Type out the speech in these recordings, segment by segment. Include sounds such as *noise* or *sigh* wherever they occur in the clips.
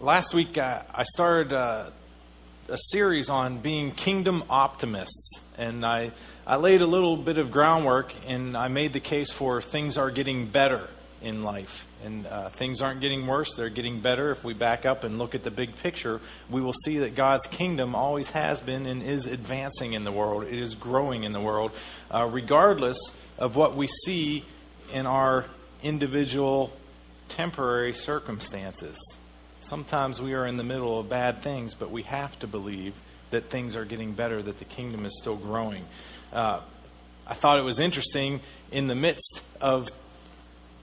last week uh, I started uh, a series on being kingdom optimists, and I, I laid a little bit of groundwork and I made the case for things are getting better in life. And uh, things aren't getting worse, they're getting better. If we back up and look at the big picture, we will see that God's kingdom always has been and is advancing in the world. It is growing in the world, uh, regardless of what we see in our individual temporary circumstances. Sometimes we are in the middle of bad things, but we have to believe that things are getting better, that the kingdom is still growing. Uh, I thought it was interesting in the midst of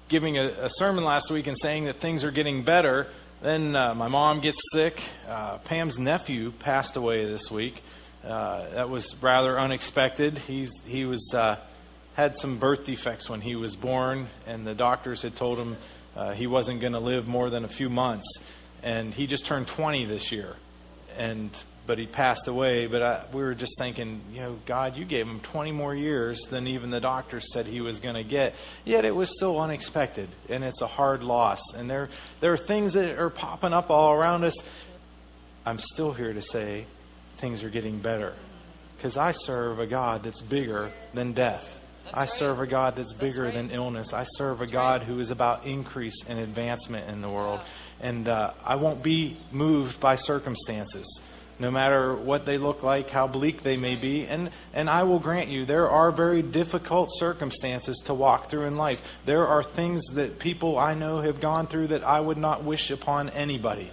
giving a, a, sermon last week and saying that things are getting better. Then uh, my mom gets sick. Uh, Pam's nephew passed away this week. Uh, that was rather unexpected. He's, he was uh, had some birth defects when he was born, and the doctors had told him uh, he wasn't going to live more than a few months. And he just turned 20 this year, and but he passed away. But I, we were just thinking, you know, God, you gave him 20 more years than even the doctors said he was going to get. Yet it was still unexpected, and it's a hard loss. And there, there are things that are popping up all around us. I'm still here to say things are getting better because I serve a God that's bigger than death. I serve a God that's bigger that's right. than illness. I serve a God right. who is about increase and advancement in the world. And uh, I won't be moved by circumstances no matter what they look like, how bleak they may be. And, and I will grant you, there are very difficult circumstances to walk through in life. There are things that people I know have gone through that I would not wish upon anybody.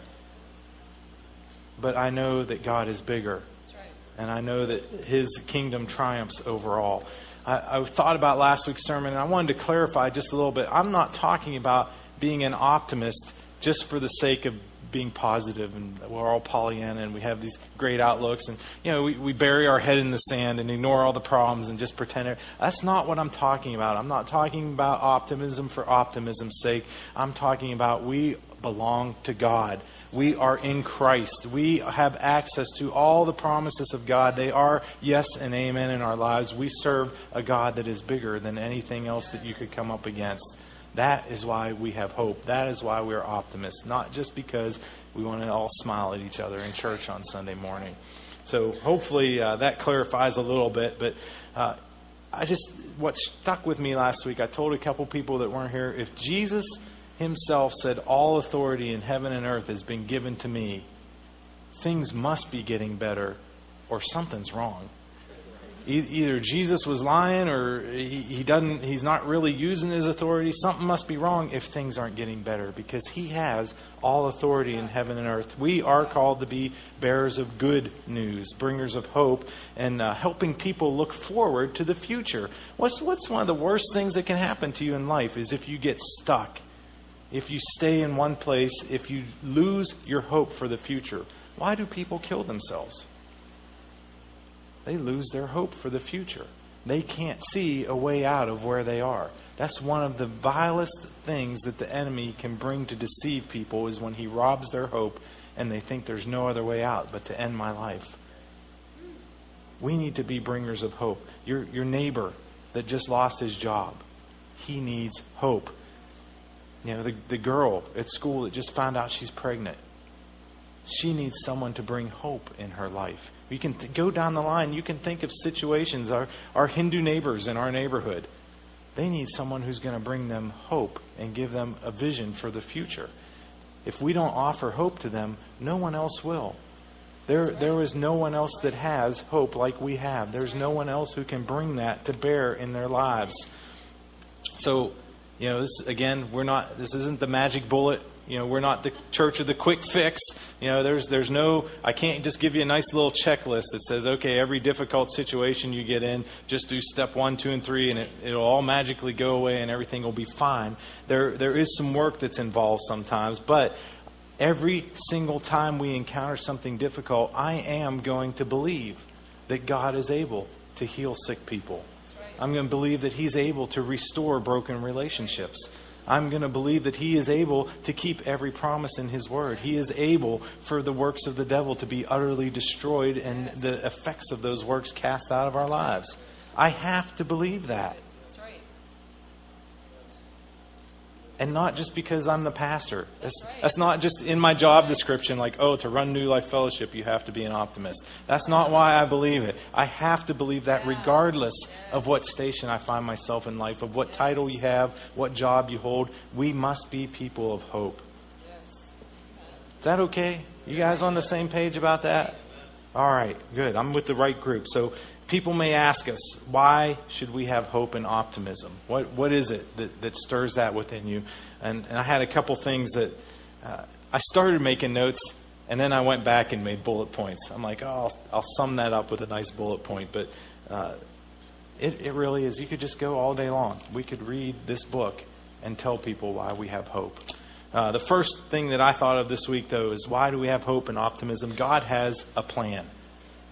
But I know that God is bigger. Right. And I know that His kingdom triumphs over all. I, I thought about last week's sermon, and I wanted to clarify just a little bit. I'm not talking about being an optimist just for the sake of being positive and we're all Pollyanna and we have these great outlooks and you know we, we bury our head in the sand and ignore all the problems and just pretend it. that's not what I'm talking about. I'm not talking about optimism for optimism's sake. I'm talking about we belong to God. We are in Christ. We have access to all the promises of God. They are yes and amen in our lives. We serve a God that is bigger than anything else that you could come up against. That is why we have hope. That is why we're optimists, not just because we want to all smile at each other in church on Sunday morning. So hopefully uh, that clarifies a little bit. But uh, I just, what stuck with me last week, I told a couple people that weren't here if Jesus himself said, All authority in heaven and earth has been given to me, things must be getting better or something's wrong either Jesus was lying or he, he doesn't he's not really using his authority. Something must be wrong if things aren't getting better because he has all authority in heaven and earth. We are called to be bearers of good news, bringers of hope, and uh, helping people look forward to the future. What's what's one of the worst things that can happen to you in life is if you get stuck. If you stay in one place, if you lose your hope for the future. Why do people kill themselves? they lose their hope for the future. They can't see a way out of where they are. That's one of the vilest things that the enemy can bring to deceive people is when he robs their hope and they think there's no other way out but to end my life. We need to be bringers of hope. Your, your neighbor that just lost his job, he needs hope. You know, the, the girl at school that just found out she's pregnant, she needs someone to bring hope in her life. You can th- go down the line. You can think of situations, our, our Hindu neighbors in our neighborhood. They need someone who's going to bring them hope and give them a vision for the future. If we don't offer hope to them, no one else will. There, there is no one else that has hope like we have. There's no one else who can bring that to bear in their lives. So, you know, this again, we're not. This isn't the magic bullet you know, we're not the church of the quick fix. You know, there's there's no I can't just give you a nice little checklist that says, okay, every difficult situation you get in, just do step one, two, and three, and it, it'll all magically go away and everything will be fine. There there is some work that's involved sometimes, but every single time we encounter something difficult, I am going to believe that God is able to heal sick people. I'm going to believe that He's able to restore broken relationships. I'm going to believe that He is able to keep every promise in His Word. He is able for the works of the devil to be utterly destroyed and the effects of those works cast out of our lives. I have to believe that. And not just because I'm the pastor. That's, that's not just in my job description, like, oh, to run New Life Fellowship, you have to be an optimist. That's not why I believe it. I have to believe that regardless of what station I find myself in life, of what title you have, what job you hold, we must be people of hope. Is that okay? You guys on the same page about that? All right, good. I'm with the right group. So people may ask us, why should we have hope and optimism? What what is it that, that stirs that within you? And, and I had a couple things that uh, I started making notes, and then I went back and made bullet points. I'm like, oh, I'll, I'll sum that up with a nice bullet point, but. Uh, it, it really is. You could just go all day long. We could read this book and tell people why we have hope. Uh, the first thing that I thought of this week, though, is why do we have hope and optimism? God has a plan.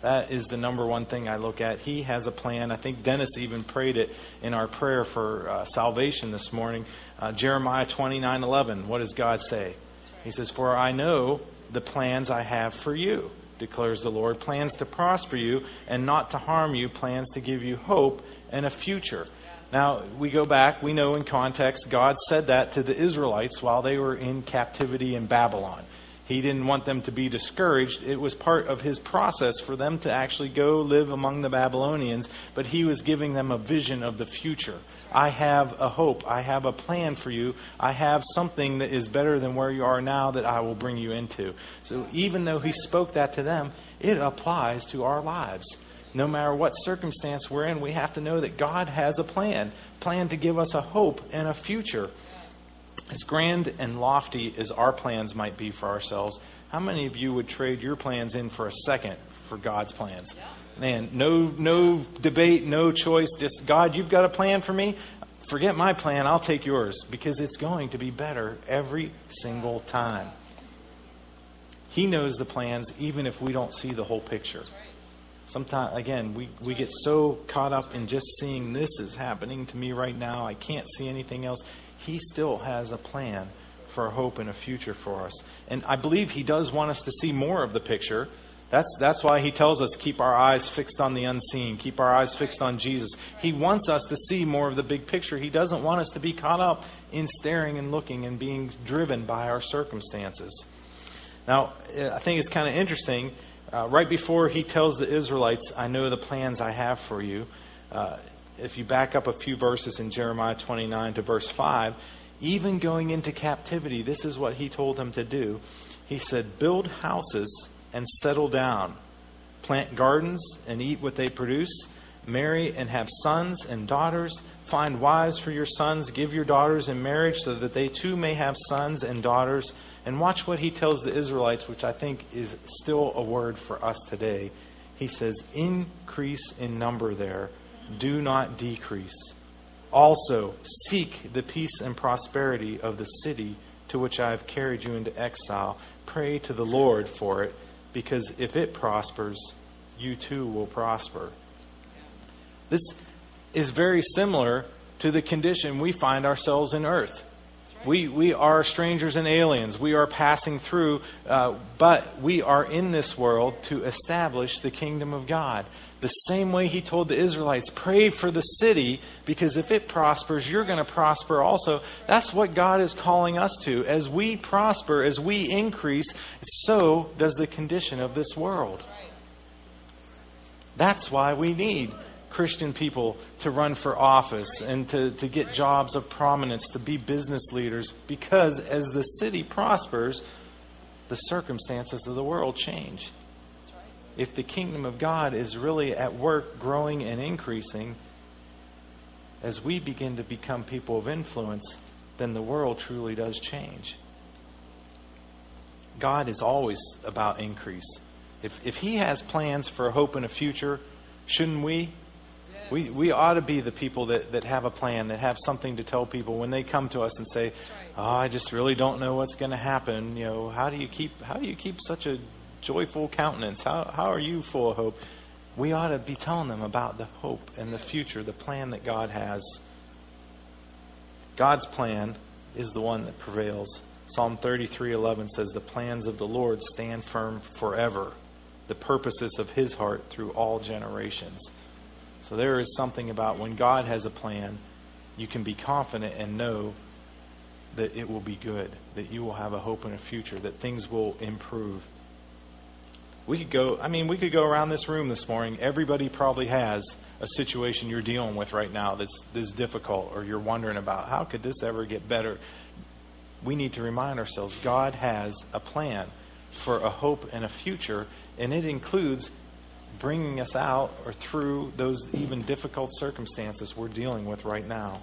That is the number one thing I look at. He has a plan. I think Dennis even prayed it in our prayer for uh, salvation this morning. Uh, Jeremiah twenty nine eleven. What does God say? He says, For I know the plans I have for you, declares the Lord plans to prosper you and not to harm you, plans to give you hope and a future. Now, we go back, we know in context, God said that to the Israelites while they were in captivity in Babylon. He didn't want them to be discouraged. It was part of his process for them to actually go live among the Babylonians, but he was giving them a vision of the future. I have a hope. I have a plan for you. I have something that is better than where you are now that I will bring you into. So even though he spoke that to them, it applies to our lives. No matter what circumstance we're in, we have to know that God has a plan, plan to give us a hope and a future. As grand and lofty as our plans might be for ourselves, how many of you would trade your plans in for a second for God's plans? Man, no, no debate, no choice. Just God, you've got a plan for me. Forget my plan. I'll take yours because it's going to be better every single time. He knows the plans, even if we don't see the whole picture. Sometimes, again, we, we get so caught up in just seeing this is happening to me right now. I can't see anything else. He still has a plan for hope and a future for us. And I believe He does want us to see more of the picture. That's, that's why He tells us keep our eyes fixed on the unseen, keep our eyes fixed on Jesus. He wants us to see more of the big picture. He doesn't want us to be caught up in staring and looking and being driven by our circumstances. Now, I think it's kind of interesting. Uh, right before He tells the Israelites, I know the plans I have for you. Uh, if you back up a few verses in Jeremiah 29 to verse 5, even going into captivity, this is what he told them to do. He said, Build houses and settle down, plant gardens and eat what they produce, marry and have sons and daughters, find wives for your sons, give your daughters in marriage so that they too may have sons and daughters. And watch what he tells the Israelites, which I think is still a word for us today. He says, Increase in number there do not decrease. Also, seek the peace and prosperity of the city to which I have carried you into exile. Pray to the Lord for it, because if it prospers, you too will prosper. This is very similar to the condition we find ourselves in earth. We, we are strangers and aliens. We are passing through, uh, but we are in this world to establish the kingdom of God. The same way he told the Israelites, pray for the city, because if it prospers, you're going to prosper also. That's what God is calling us to. As we prosper, as we increase, so does the condition of this world. That's why we need Christian people to run for office and to, to get jobs of prominence, to be business leaders, because as the city prospers, the circumstances of the world change. If the kingdom of God is really at work, growing and increasing, as we begin to become people of influence, then the world truly does change. God is always about increase. If, if He has plans for a hope and a future, shouldn't we? We, we ought to be the people that, that have a plan, that have something to tell people when they come to us and say, "Oh, I just really don't know what's going to happen." You know, how do you keep how do you keep such a joyful countenance? How how are you full of hope? We ought to be telling them about the hope and the future, the plan that God has. God's plan is the one that prevails. Psalm 33:11 says, "The plans of the Lord stand firm forever, the purposes of His heart through all generations." So there is something about when God has a plan, you can be confident and know that it will be good, that you will have a hope and a future, that things will improve. We could go, I mean, we could go around this room this morning. Everybody probably has a situation you're dealing with right now that's, that's difficult, or you're wondering about how could this ever get better. We need to remind ourselves God has a plan for a hope and a future, and it includes bringing us out or through those even difficult circumstances we're dealing with right now.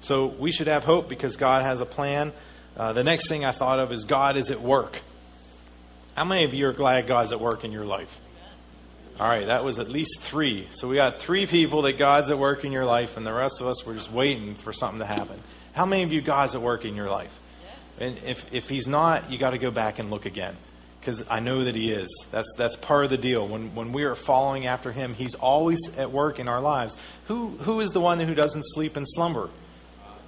So we should have hope because God has a plan. Uh, the next thing I thought of is God is at work. How many of you are glad God's at work in your life? All right, that was at least three. So we got three people that God's at work in your life, and the rest of us were just waiting for something to happen. How many of you God's at work in your life? And if, if He's not, you got to go back and look again because I know that He is. That's, that's part of the deal. When, when we are following after Him, He's always at work in our lives. Who, who is the one who doesn't sleep and slumber?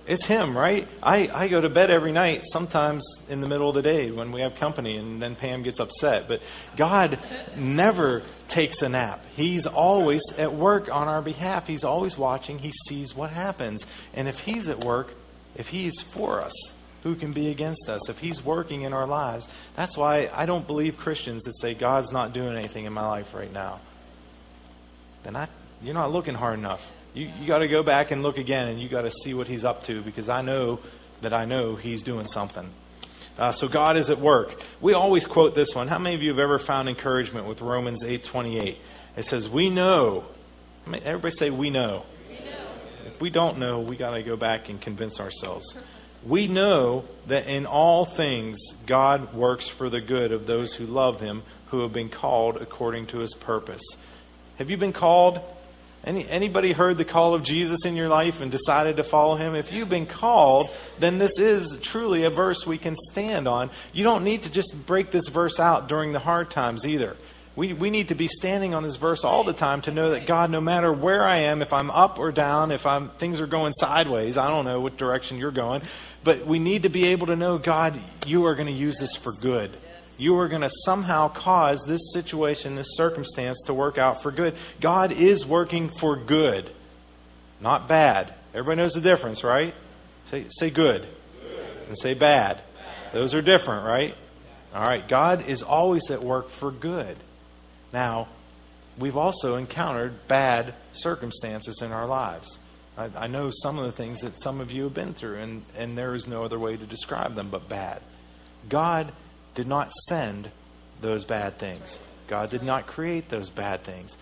It's Him, right? I, I go to bed every night, sometimes in the middle of the day when we have company, and then Pam gets upset. But God never takes a nap. He's always at work on our behalf. He's always watching. He sees what happens. And if He's at work, if He's for us, who can be against us if He's working in our lives? That's why I don't believe Christians that say God's not doing anything in my life right now. Then I, you're not looking hard enough. You, you got to go back and look again, and you got to see what He's up to because I know that I know He's doing something. Uh, so God is at work. We always quote this one. How many of you have ever found encouragement with Romans eight twenty eight? It says, "We know." Everybody say, "We know." We know. If we don't know, we got to go back and convince ourselves we know that in all things God works for the good of those who love him, who have been called according to his purpose. Have you been called? Any, anybody heard the call of Jesus in your life and decided to follow him? If you've been called, then this is truly a verse we can stand on. You don't need to just break this verse out during the hard times either. We, we need to be standing on this verse all the time to know that God, no matter where I am, if I'm up or down, if I'm, things are going sideways, I don't know what direction you're going, but we need to be able to know, God, you are going to use this for good. You are going to somehow cause this situation, this circumstance to work out for good. God is working for good, not bad. Everybody knows the difference, right? Say, say good. good. And say bad. Those are different, right? All right. God is always at work for good. Now, we've also encountered bad circumstances in our lives. I, I, know some of the things that some of you have been through, and, and there is no other way to describe them but bad. God did not send those bad things, God did not create those bad things,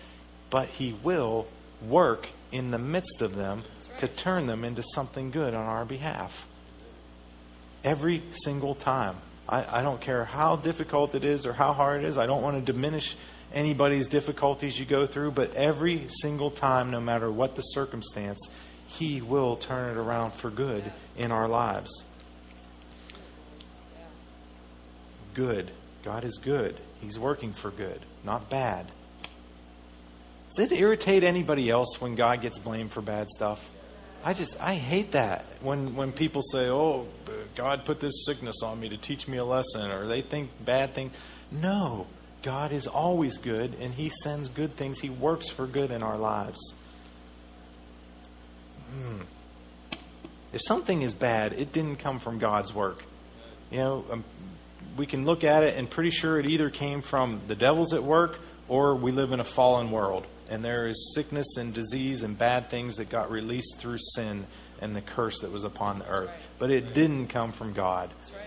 but He will work in the midst of them to turn them into something good on our behalf. Every single time. I, I don't care how difficult it is or how hard it is. I don't want to diminish anybody's difficulties you go through, but every single time, no matter what the circumstance, He will turn it around for good in our lives. Good. God is good. He's working for good, not bad. Does it irritate anybody else when God gets blamed for bad stuff? I just I hate that when when people say, "Oh, God put this sickness on me to teach me a lesson," or they think bad things. No, God is always good, and He sends good things. He works for good in our lives. Hmm. If something is bad, it didn't come from God's work. You know, um, we can look at it and pretty sure it either came from the devil's at work or we live in a fallen world. And there is sickness and disease and bad things that got released through sin and the curse that was upon the earth. But it didn't come from God. That's right.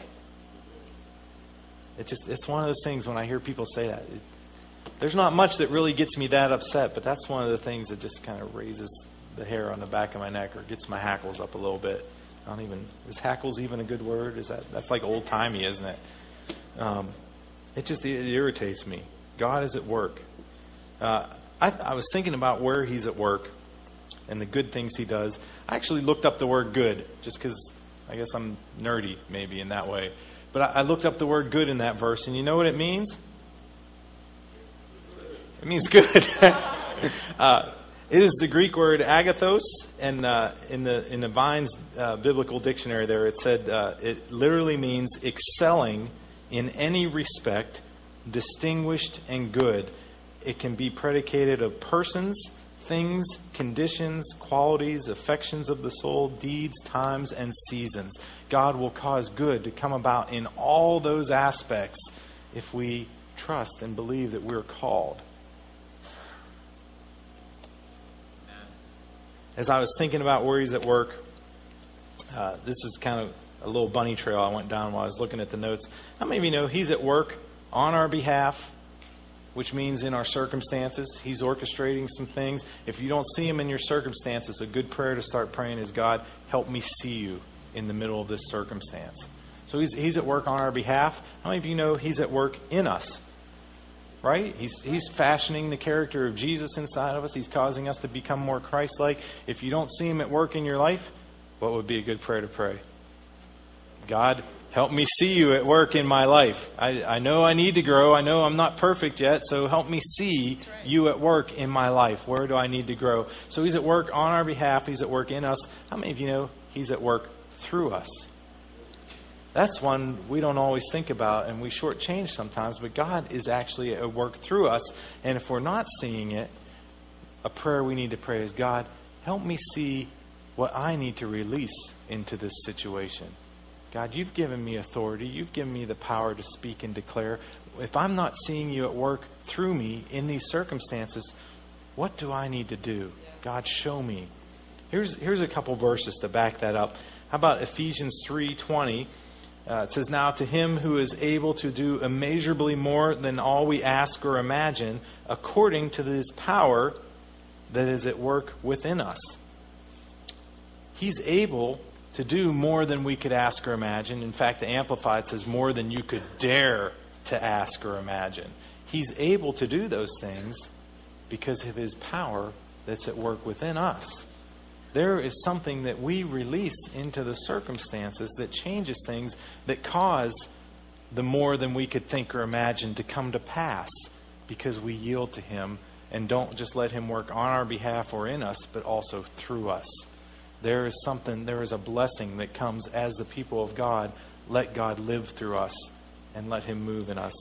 It just it's one of those things when I hear people say that. It, there's not much that really gets me that upset, but that's one of the things that just kind of raises the hair on the back of my neck or gets my hackles up a little bit. I don't even is hackles even a good word? Is that that's like old timey, isn't it? Um, it just it irritates me. God is at work. Uh, I, I was thinking about where He's at work and the good things He does. I actually looked up the word "good" just because I guess I'm nerdy maybe in that way. But I, looked up the word good in that verse, and you know what it means? It means good. *laughs* uh, it is the Greek word agathos, and uh, in the in the Vine's uh, biblical dictionary, there it said uh, it literally means excelling in any respect, distinguished and good. It can be predicated of persons, things, conditions, qualities, affections of the soul, deeds, times, and seasons. God will cause good to come about in all those aspects if we trust and believe that we're called. As I was thinking about worries at work, uh, this is kind of a little bunny trail I went down while I was looking at the notes. How many of you know he's at work on our behalf? which means in our circumstances. He's orchestrating some things. If you don't see Him in your circumstances, a good prayer to start praying is God, help me see you in the middle of this circumstance. So He's, he's at work on our behalf. How many of you know He's at work in us? Right? He's, he's fashioning the character of Jesus inside of us. He's causing us to become more Christ like. If you don't see Him at work in your life, what would be a good prayer to pray? God, Help me see you at work in my life. I, I know I need to grow. I know I'm not perfect yet, so help me see right. you at work in my life. Where do I need to grow? So he's at work on our behalf. He's at work in us. How many of you know he's at work through us? That's one we don't always think about and we shortchange sometimes, but God is actually at work through us. And if we're not seeing it, a prayer we need to pray is God, help me see what I need to release into this situation. God, you've given me authority. You've given me the power to speak and declare. If I'm not seeing you at work through me in these circumstances, what do I need to do? God, show me. Here's, here's a couple verses to back that up. How about Ephesians 3.20? Uh, it says, Now to him who is able to do immeasurably more than all we ask or imagine, according to his power that is at work within us. He's able to do more than we could ask or imagine. In fact, the Amplified says more than you could dare to ask or imagine. He's able to do those things because of his power that's at work within us. There is something that we release into the circumstances that changes things that cause the more than we could think or imagine to come to pass because we yield to him and don't just let him work on our behalf or in us, but also through us there is something, there is a blessing that comes as the people of God let God live through us and let Him move in us.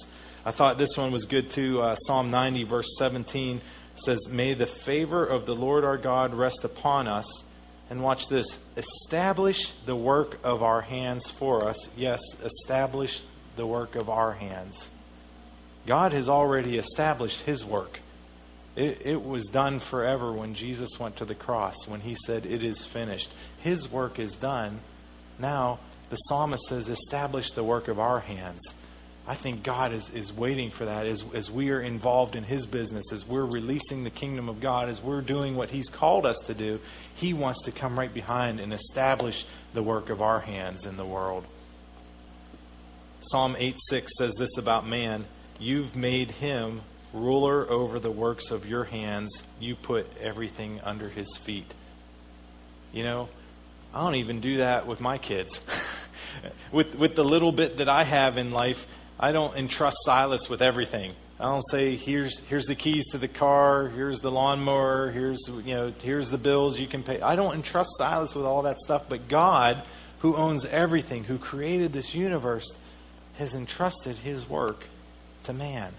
I thought this one was good too. Uh, Psalm 90, verse 17 says, May the favor of the Lord our God rest upon us. And watch this establish the work of our hands for us. Yes, establish the work of our hands. God has already established His work. It, it, was done forever when Jesus went to the cross, when he said, It is finished. His work is done. Now, the psalmist says, Establish the work of our hands. I think God is, is waiting for that as, as we are involved in His business, as we're releasing the kingdom of God, as we're doing what He's called us to do. He wants to come right behind and establish the work of our hands in the world. Psalm 8 6 says this about man You've made him ruler over the works of your hands, you put everything under his feet. You know, I don't even do that with my kids. *laughs* with with the little bit that I have in life, I don't entrust Silas with everything. I don't say here's here's the keys to the car, here's the lawnmower, here's you know here's the bills you can pay. I don't entrust Silas with all that stuff, but God, who owns everything, who created this universe, has entrusted His work to man.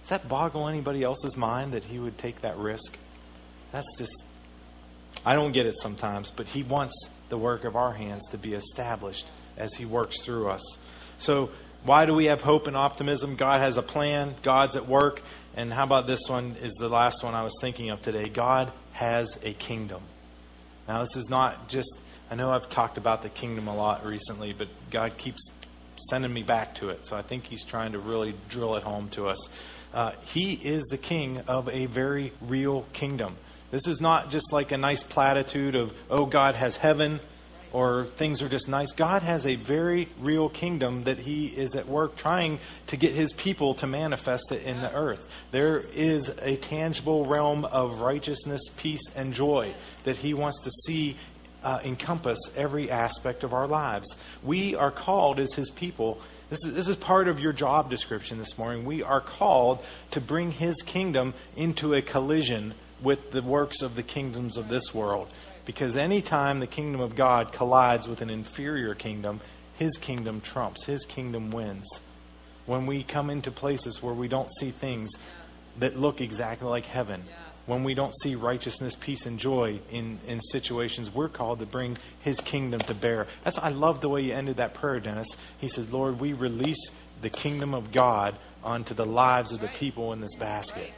Does that boggle anybody else's mind that he would take that risk? That's just, I don't get it sometimes, but he wants the work of our hands to be established as he works through us. So, why do we have hope and optimism? God has a plan, God's at work. And how about this one is the last one I was thinking of today? God has a kingdom. Now, this is not just, I know I've talked about the kingdom a lot recently, but God keeps sending me back to it. So I think He's trying to really drill it home to us. Uh, he is the king of a very real kingdom. This is not just like a nice platitude of, oh, God has heaven or things are just nice. God has a very real kingdom that He is at work trying to get His people to manifest it in the earth. There is a tangible realm of righteousness, peace, and joy that He wants to see uh, encompass every aspect of our lives. We are called as His people this is, this is part of your job description this morning. We are called to bring His kingdom into a collision with the works of the kingdoms of this world. Because anytime the kingdom of God collides with an inferior kingdom, His kingdom trumps, His kingdom wins. When we come into places where we don't see things that look exactly like heaven, when we don't see righteousness, peace, and joy in, in situations, we're called to bring His kingdom to bear. That's I love the way you ended that prayer, Dennis. He said, Lord, we release the kingdom of God onto the lives of the people in this basket.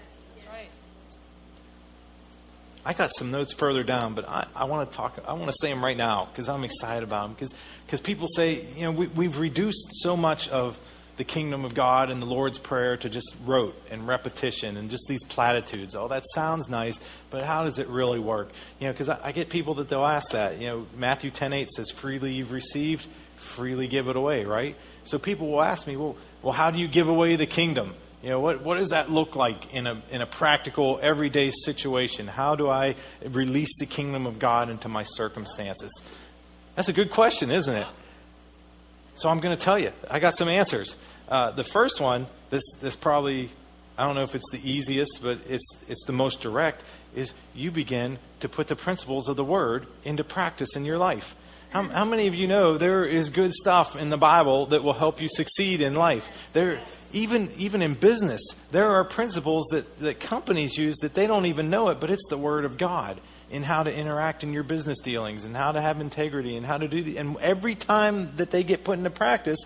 I got some notes further down, but I, I want to talk. I want to say them right now because I'm excited about them. Because because people say, you know, we, we've reduced so much of the kingdom of God and the Lord's Prayer to just rote and repetition and just these platitudes. Oh, that sounds nice, but how does it really work? You know, because I, I, get people that they'll ask that. You know, Matthew 10:8 says, "Freely you've received, freely give it away." Right? So people will ask me, "Well, well, how do you give away the kingdom?" You know, what, what does that look like in a, in a practical, everyday situation? How do I release the kingdom of God into my circumstances? That's a good question, isn't it? So I'm going to tell you. I got some answers. Uh, the first one, this, this probably, I don't know if it's the easiest, but it's, it's the most direct, is you begin to put the principles of the Word into practice in your life. How, how, many of you know there is good stuff in the Bible that will help you succeed in life? There, even even in business, there are principles that, that companies use that they don't even know it, but it's the Word of God in how to interact in your business dealings and how to have integrity and how to do the. And every time that they get put into practice,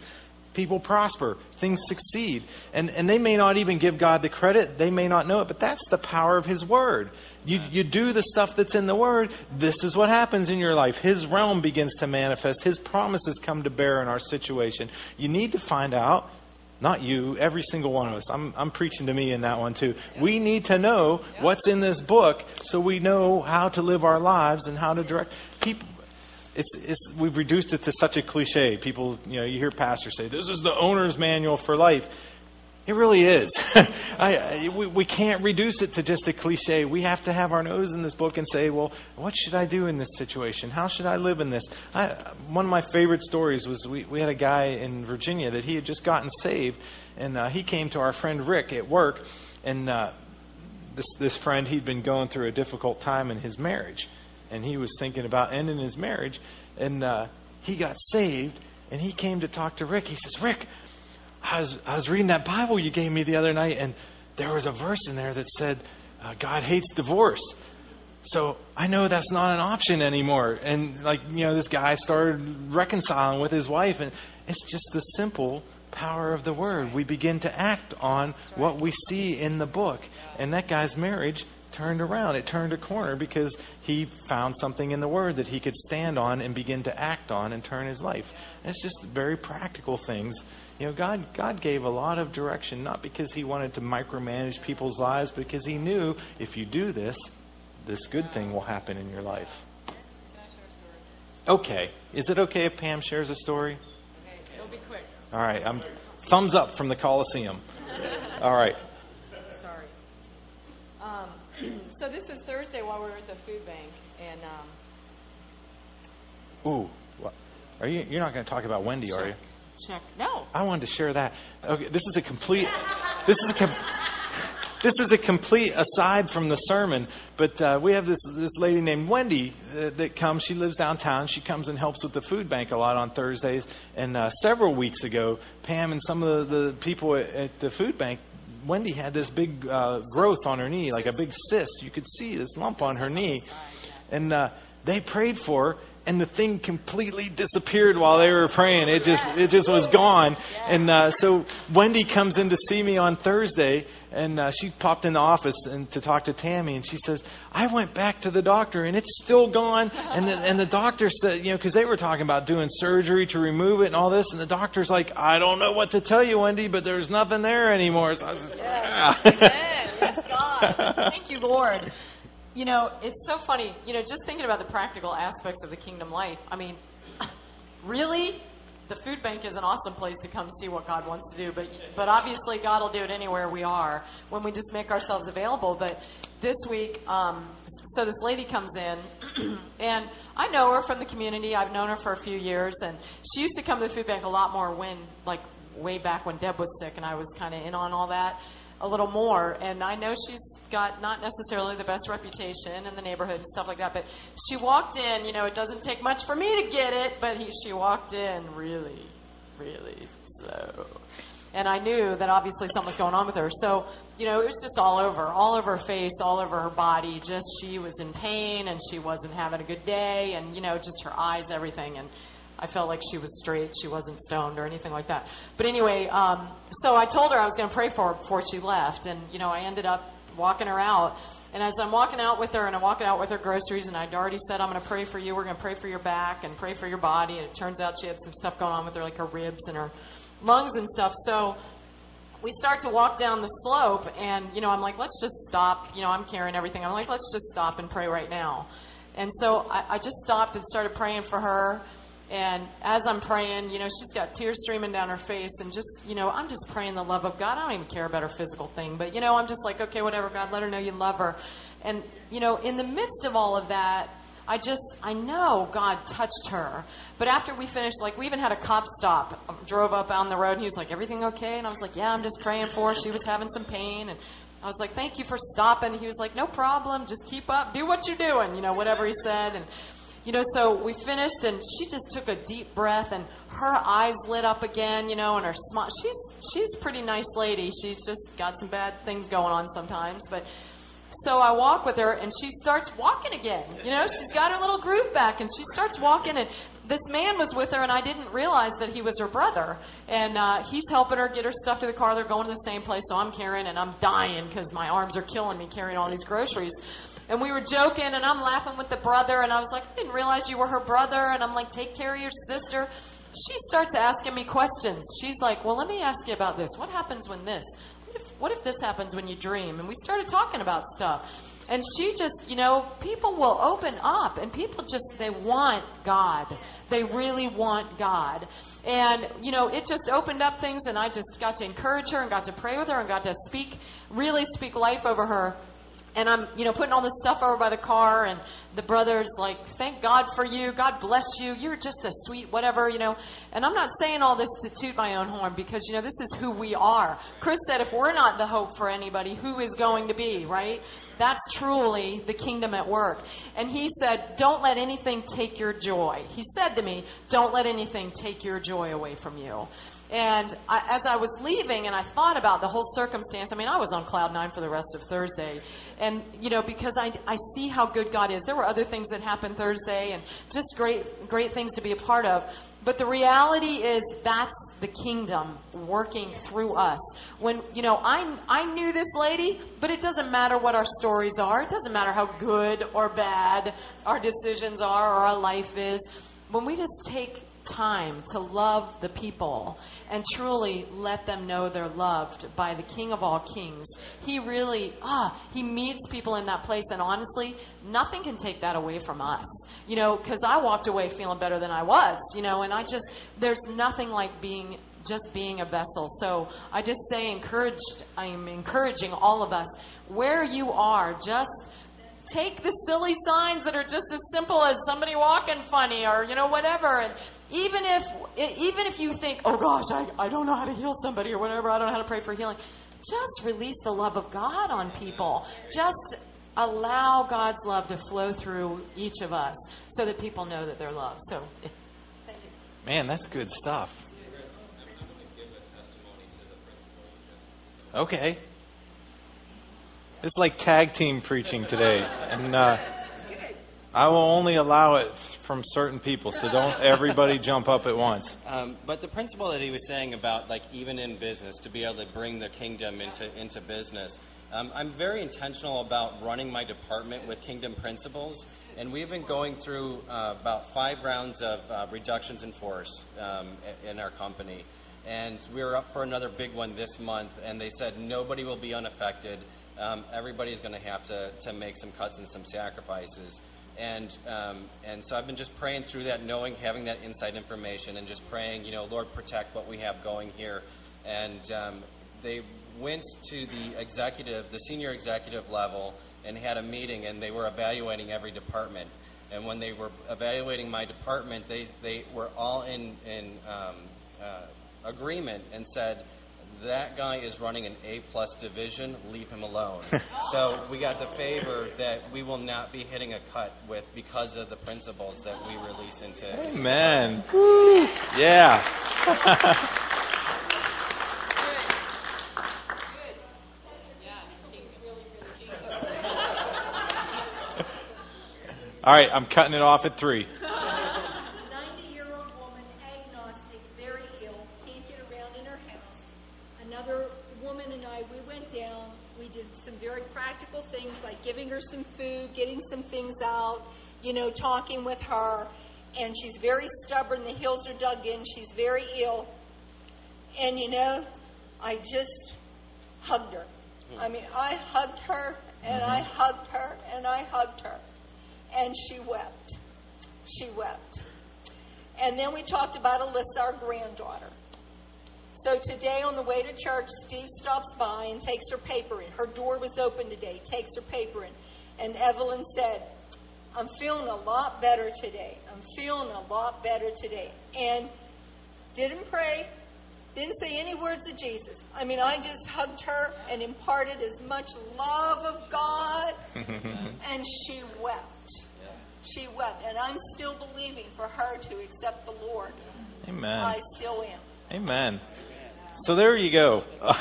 people prosper, things succeed. And, and they may not even give God the credit, they may not know it, but that's the power of His Word. You, you do the stuff that's in the Word, this is what happens in your life. His realm begins to manifest, His promises come to bear in our situation. You need to find out. Not you, every single one of us. I'm, I'm preaching to me in that one too. We need to know what's in this book so we know how to live our lives and how to direct people it's, it's, we've reduced it to such a cliche. People, you know, you hear pastors say, this is the owner's manual for life. It really is. *laughs* I, we, we can't reduce it to just a cliche. We have to have our nose in this book and say, well, what should I do in this situation? How should I live in this? I, one of my favorite stories was we, we had a guy in Virginia that he had just gotten saved, and uh, he came to our friend Rick at work, and uh, this, this friend, he'd been going through a difficult time in his marriage and he was thinking about ending his marriage. And uh, he got saved, and he came to talk to Rick. He says, Rick, I was, I was reading that Bible you gave me the other night, and there was a verse in there that said, uh, God hates divorce. So I know that's not an option anymore. And, like, you know, this guy started reconciling with his wife, and it's just the simple power of the word. We begin to act on what we see in the book. And that guy's marriage turned around. It turned a corner because he found something in the Word that he could stand on and begin to act on and turn his life. And it's just very practical things. You know, God, God gave a lot of direction, not because He wanted to micromanage people's lives, but because He knew if you do this, this good thing will happen in your life. Okay. Is it okay if Pam shares a story? Okay, it'll be quick. All right. I'm thumbs up from the Coliseum. All right. Um, so this was Thursday while we were at the food bank, and um, ooh, what, are you? You're not going to talk about Wendy, check, are you? Check. No. I wanted to share that. Okay, this is a complete. This is a. Com- this is a complete aside from the sermon, but uh, we have this this lady named Wendy uh, that comes. She lives downtown. She comes and helps with the food bank a lot on Thursdays. And uh, several weeks ago, Pam and some of the, the people at, at the food bank Wendy had this big uh, growth on her knee, like a big cyst. You could see this lump on her knee. And uh, they prayed for her, and the thing completely disappeared while they were praying. It just it just was gone. And uh, so Wendy comes in to see me on Thursday, and uh, she popped in the office and to talk to Tammy, and she says, "I went back to the doctor, and it's still gone." And the, and the doctor said, you know, because they were talking about doing surgery to remove it and all this, and the doctor's like, "I don't know what to tell you, Wendy, but there's nothing there anymore." So I was just, ah. yes. yes, God, thank you, Lord. You know, it's so funny. You know, just thinking about the practical aspects of the kingdom life. I mean, *laughs* really, the food bank is an awesome place to come see what God wants to do. But but obviously, God will do it anywhere we are when we just make ourselves available. But this week, um, so this lady comes in, *clears throat* and I know her from the community. I've known her for a few years, and she used to come to the food bank a lot more when like way back when Deb was sick, and I was kind of in on all that a little more. And I know she's got not necessarily the best reputation in the neighborhood and stuff like that, but she walked in, you know, it doesn't take much for me to get it, but he, she walked in really, really slow. and I knew that obviously something was going on with her. So, you know, it was just all over, all over her face, all over her body. Just she was in pain and she wasn't having a good day, and you know, just her eyes, everything, and. I felt like she was straight. She wasn't stoned or anything like that. But anyway, um, so I told her I was going to pray for her before she left, and you know, I ended up walking her out. And as I'm walking out with her, and I'm walking out with her groceries, and I'd already said, I'm going to pray for you. We're going to pray for your back and pray for your body. And it turns out she had some stuff going on with her, like her ribs and her lungs and stuff. So we start to walk down the slope, and you know, I'm like, let's just stop. You know, I'm carrying everything. I'm like, let's just stop and pray right now. And so I, I just stopped and started praying for her. And as I'm praying, you know, she's got tears streaming down her face, and just, you know, I'm just praying the love of God. I don't even care about her physical thing, but, you know, I'm just like, okay, whatever, God, let her know you love her. And, you know, in the midst of all of that, I just, I know God touched her. But after we finished, like, we even had a cop stop, um, drove up on the road, and he was like, everything okay? And I was like, yeah, I'm just praying for her. She was having some pain. And I was like, thank you for stopping. He was like, no problem. Just keep up. Do what you're doing. You know, whatever he said. And, you know, so we finished, and she just took a deep breath, and her eyes lit up again, you know, and her smile. She's she's a pretty nice lady. She's just got some bad things going on sometimes, but. So I walk with her, and she starts walking again. You know, she's got her little groove back, and she starts walking. And this man was with her, and I didn't realize that he was her brother. And uh, he's helping her get her stuff to the car. They're going to the same place, so I'm carrying, and I'm dying because my arms are killing me carrying all these groceries and we were joking and I'm laughing with the brother and I was like, I didn't realize you were her brother and I'm like, take care of your sister. She starts asking me questions. She's like, Well, let me ask you about this. What happens when this? What if, what if this happens when you dream? And we started talking about stuff. And she just, you know, people will open up and people just, they want God. They really want God. And, you know, it just opened up things and I just got to encourage her and got to pray with her and got to speak, really speak life over her and I'm, you know, putting all this stuff over by the car, and the brother's like, "Thank God for you. God bless you. You're just a sweet whatever, you know." And I'm not saying all this to toot my own horn because you know this is who we are. Chris said, "If we're not the hope for anybody, who is going to be?" Right? That's truly the kingdom at work. And he said, "Don't let anything take your joy." He said to me, "Don't let anything take your joy away from you." And I, as I was leaving and I thought about the whole circumstance, I mean, I was on cloud nine for the rest of Thursday. And, you know, because I, I see how good God is. There were other things that happened Thursday and just great, great things to be a part of. But the reality is that's the kingdom working through us. When, you know, I, I knew this lady, but it doesn't matter what our stories are. It doesn't matter how good or bad our decisions are or our life is. When we just take time to love the people and truly let them know they're loved by the King of all kings. He really, ah, he meets people in that place. And honestly, nothing can take that away from us. You know, because I walked away feeling better than I was, you know, and I just, there's nothing like being just being a vessel. So I just say encouraged I'm encouraging all of us where you are just take the silly signs that are just as simple as somebody walking funny or you know whatever and even if even if you think oh gosh I, I don't know how to heal somebody or whatever i don't know how to pray for healing just release the love of god on people just allow god's love to flow through each of us so that people know that they're loved so thank you Man, that's good stuff. Okay. It's like tag team preaching today. And uh, I will only allow it from certain people, so don't everybody *laughs* jump up at once. Um, but the principle that he was saying about, like, even in business, to be able to bring the kingdom into, into business, um, I'm very intentional about running my department with kingdom principles. And we've been going through uh, about five rounds of uh, reductions in force um, in our company. And we are up for another big one this month, and they said nobody will be unaffected. Um, everybody's going to have to, to make some cuts and some sacrifices. And, um, and so I've been just praying through that, knowing, having that inside information, and just praying, you know, Lord, protect what we have going here. And um, they went to the executive, the senior executive level, and had a meeting, and they were evaluating every department. And when they were evaluating my department, they, they were all in, in um, uh, agreement and said, that guy is running an A plus division. Leave him alone. *laughs* so we got the favor that we will not be hitting a cut with because of the principles that we release into. Amen. Woo. Yeah. Yeah. *laughs* All right, I'm cutting it off at three. Another woman and I, we went down. We did some very practical things like giving her some food, getting some things out, you know, talking with her. And she's very stubborn. The heels are dug in. She's very ill. And, you know, I just hugged her. Hmm. I mean, I hugged her and I mm-hmm. hugged her and I hugged her. And she wept. She wept. And then we talked about Alyssa, our granddaughter. So today on the way to church, Steve stops by and takes her paper in. Her door was open today, takes her paper in. And Evelyn said, I'm feeling a lot better today. I'm feeling a lot better today. And didn't pray, didn't say any words of Jesus. I mean, I just hugged her and imparted as much love of God, *laughs* and she wept. She wept. And I'm still believing for her to accept the Lord. Amen. I still am. Amen. So there you go. *laughs*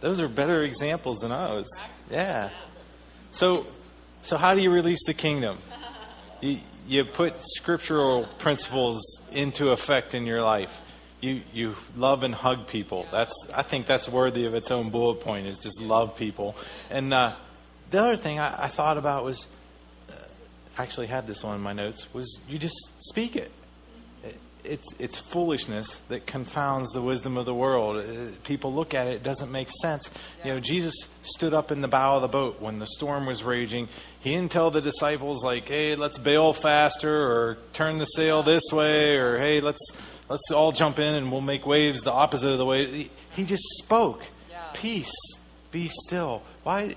Those are better examples than ours. Yeah. So, so how do you release the kingdom? You, you put scriptural principles into effect in your life. You you love and hug people. That's I think that's worthy of its own bullet point. Is just love people. And uh, the other thing I, I thought about was, uh, actually had this on my notes was you just speak it it's it's foolishness that confounds the wisdom of the world. Uh, people look at it; it doesn't make sense. You know, Jesus stood up in the bow of the boat when the storm was raging. He didn't tell the disciples like, "Hey, let's bail faster," or "Turn the sail this way," or "Hey, let's let's all jump in and we'll make waves the opposite of the way." He, he just spoke, "Peace, be still." Why?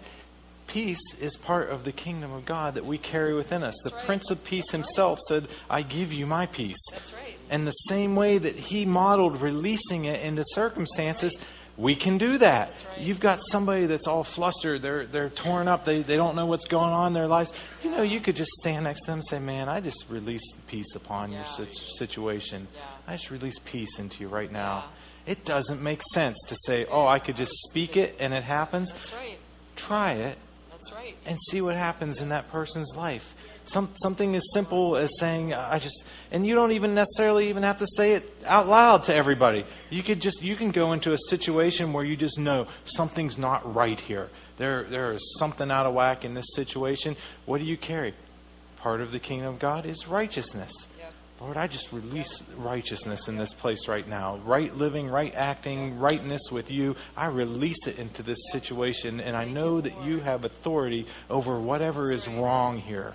Peace is part of the kingdom of God that we carry within us. the right. Prince of Peace himself said, I give you my peace. That's right. And the same way that he modeled releasing it into circumstances, we can do that. Right. You've got somebody that's all flustered, they're they're torn up, they they don't know what's going on in their lives. You know, you could just stand next to them and say, Man, I just release peace upon your Yeah. sit- situation. Yeah. I just release peace into you right now. Yeah. It doesn't make sense to say, Oh, I could just speak it and it happens. That's right. Try it That's right. and see what happens in that person's life. Some, something as simple as saying, "I just," and you don't even necessarily even have to say it out loud to everybody. You could just you can go into a situation where you just know something's not right here. There there is something out of whack in this situation. What do you carry? Part of the kingdom of God is righteousness. Yep. Lord, I just release righteousness in this place right now. Right living, right acting, rightness with you. I release it into this situation, and I know that you have authority over whatever is wrong here.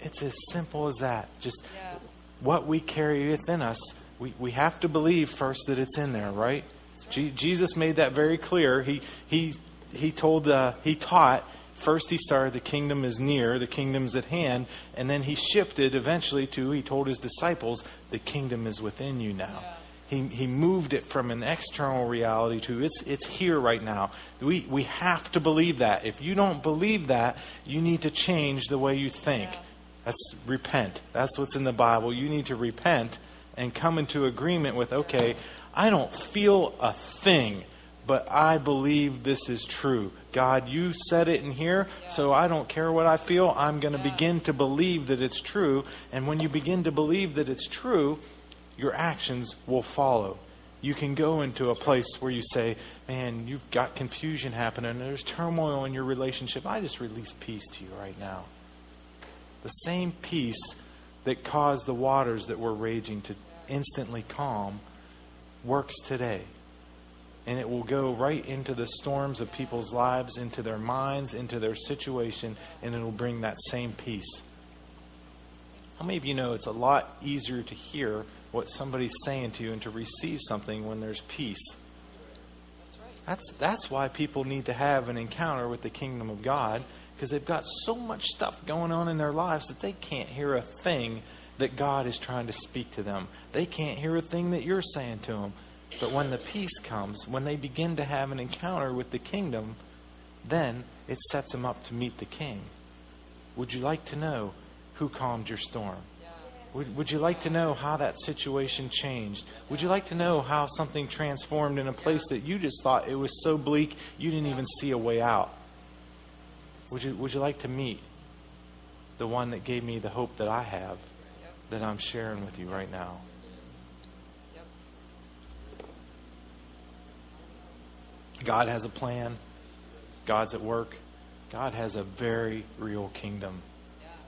Thank you, Lord. It's as simple as that. Just Yeah. what we carry within us, we, we have to believe first that it's in there, right? Je- Jesus made that very clear. He he he told uh, he taught first he started the kingdom is near, the kingdom's at hand, and then he shifted eventually to he told his disciples the kingdom is within you now. He, he moved it from an external reality to it's it's here right now. We we have to believe that. If you don't believe that, you need to change the way you think. Yeah. That's repent. That's what's in the Bible. You need to repent and come into agreement with, okay, I don't feel a thing, but I believe this is true. God, you said it in here, so I don't care what I feel. I'm going to Yeah. begin to believe that it's true. And when you begin to believe that it's true, your actions will follow. You can go into a place where you say, Man, you've got confusion happening. There's turmoil in your relationship. I just release peace to you right now. The same peace that caused the waters that were raging to instantly calm works today. And it will go right into the storms of people's lives, into their minds, into their situation, and it will bring that same peace. How many of you know it's a lot easier to hear what somebody's saying to you and to receive something when there's peace? That's. That's that's why people need to have an encounter with the kingdom of God because they've got so much stuff going on in their lives that they can't hear a thing that God is trying to speak to them. They can't hear a thing that you're saying to them. But when the peace comes, when they begin to have an encounter with the kingdom, then it sets them up to meet the king. Would you like to know who calmed your storm? Would, would you like to know how that situation changed? Would you like to know how something transformed in a place that you just thought it was so bleak you didn't even see a way out? Would you, would you like to meet the one that gave me the hope that I have that I'm sharing with you right now. God has a plan. God's at work. God has a very real kingdom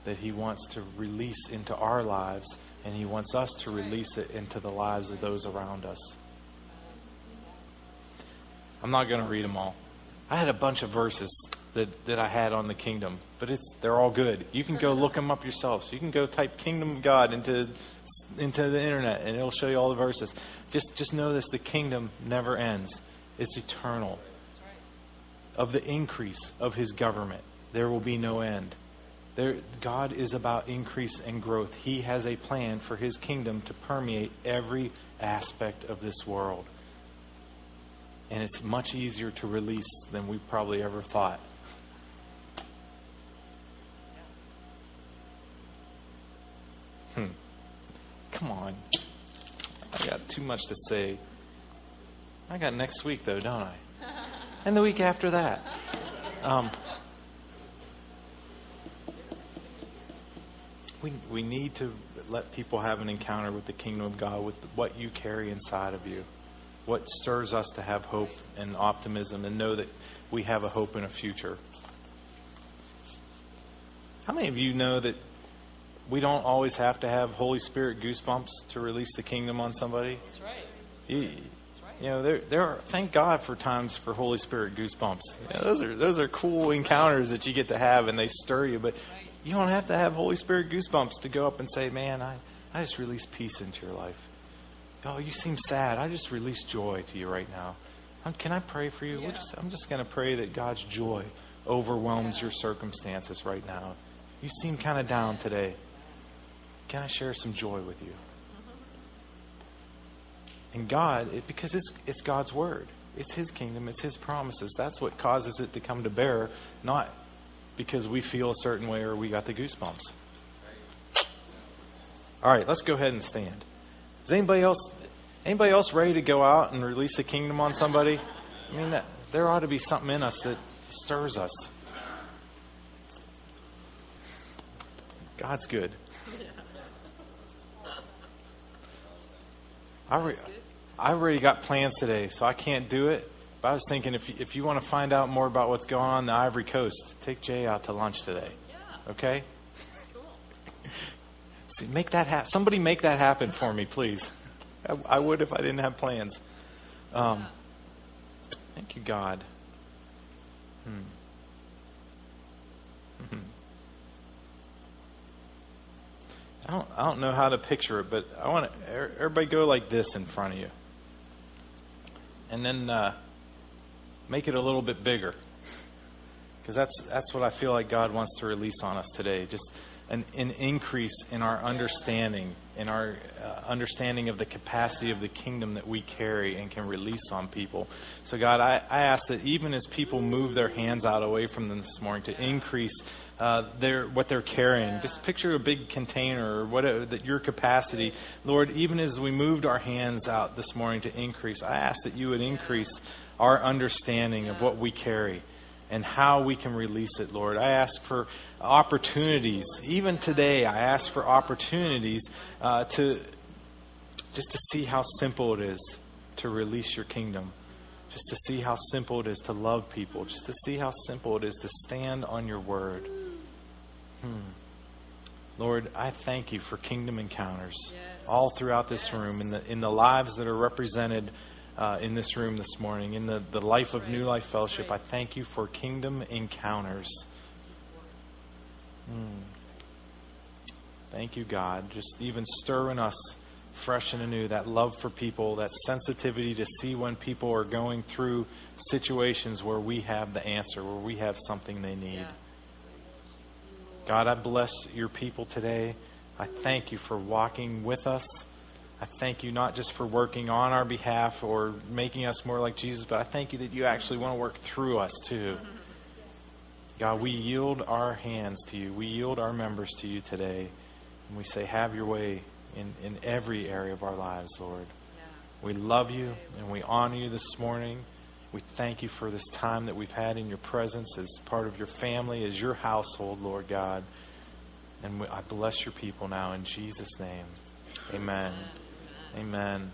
that He wants to release into our lives, and He wants us to release it into the lives of those around us. Um, I'm not going to read them all. I had a bunch of verses that, that I had on the kingdom, but it's they're all good. You can go *laughs* look them up yourself. So you can go type "kingdom of God" into into the internet, and it'll show you all the verses. Just just know this: the kingdom never ends. It's eternal. Of the increase of His government, there will be no end. There, God is about increase and growth. He has a plan for His kingdom to permeate every aspect of this world and it's much easier to release than we probably ever thought. Hmm. Come on. I got too much to say. I got next week, though, don't I? *laughs* And the week after that. Um, we, we need to let people have an encounter with the kingdom of God, with what you carry inside of you what stirs us to have hope and optimism and know that we have a hope and a future. How many of you know that we don't always have to have Holy Spirit goosebumps to release the kingdom on somebody? That's right. You, you know, there, there are. Thank God for times for Holy Spirit goosebumps. You know, those are those are cool encounters that you get to have, and they stir you. But you don't have to have Holy Spirit goosebumps to go up and say, "Man, I, I just release peace into your life." Oh, you seem sad. I just release joy to you right now. Um, can I pray for you? Yeah. Just, I'm just going to pray that God's joy overwhelms your circumstances right now. You seem kind of down today. Can I share some joy with you? And God, it, because it's, it's God's word, it's His kingdom, it's His promises. That's what causes it to come to bear, not because we feel a certain way or we got the goosebumps. All right, let's go ahead and stand. Is anybody else anybody else ready to go out and release the kingdom on somebody? I mean, that, there ought to be something in us that stirs us. God's good. I re- I already got plans today, so I can't do it. But I was thinking if you, if you want to find out more about what's going on in the Ivory Coast, take Jay out to lunch today. Yeah. Okay? Cool. *laughs* See, make that happen. Somebody make that happen for me, please. I, I would if I didn't have plans. Um, thank you, God. Hmm. Mhm. I don't, I don't know how to picture it, but I want to, everybody go like this in front of you. And then uh, make it a little bit bigger. Because that's, that's what I feel like God wants to release on us today. Just an, an increase in our understanding, in our uh, understanding of the capacity of the kingdom that we carry and can release on people. So, God, I, I ask that even as people move their hands out away from them this morning, to increase uh, their what they're carrying. Just picture a big container or whatever that your capacity, Lord. Even as we moved our hands out this morning to increase, I ask that you would increase our understanding of what we carry and how we can release it, Lord. I ask for opportunities. Even today, I ask for opportunities uh, to just to see how simple it is to release your kingdom. Just to see how simple it is to love people. Just to see how simple it is to stand on your word. Hmm. Lord, I thank you for kingdom encounters Yes. all throughout this room, in the in the lives that are represented uh, in this room this morning, in the, the life of. New Life Fellowship. I thank you for kingdom encounters. Hmm. Thank you, God. Just even stir in us fresh and anew that love for people, that sensitivity to see when people are going through situations where we have the answer, where we have something they need. Yeah. God, I bless your people today. I thank you for walking with us. I thank you not just for working on our behalf or making us more like Jesus, but I thank you that you actually want to work through us too. God, we yield our hands to you. We yield our members to you today. And we say, have your way in, in every area of our lives, Lord. We love you and we honor you this morning. We thank you for this time that we've had in your presence as part of your family, as your household, Lord God. And we, I bless your people now in Jesus' name. Amen. Amen.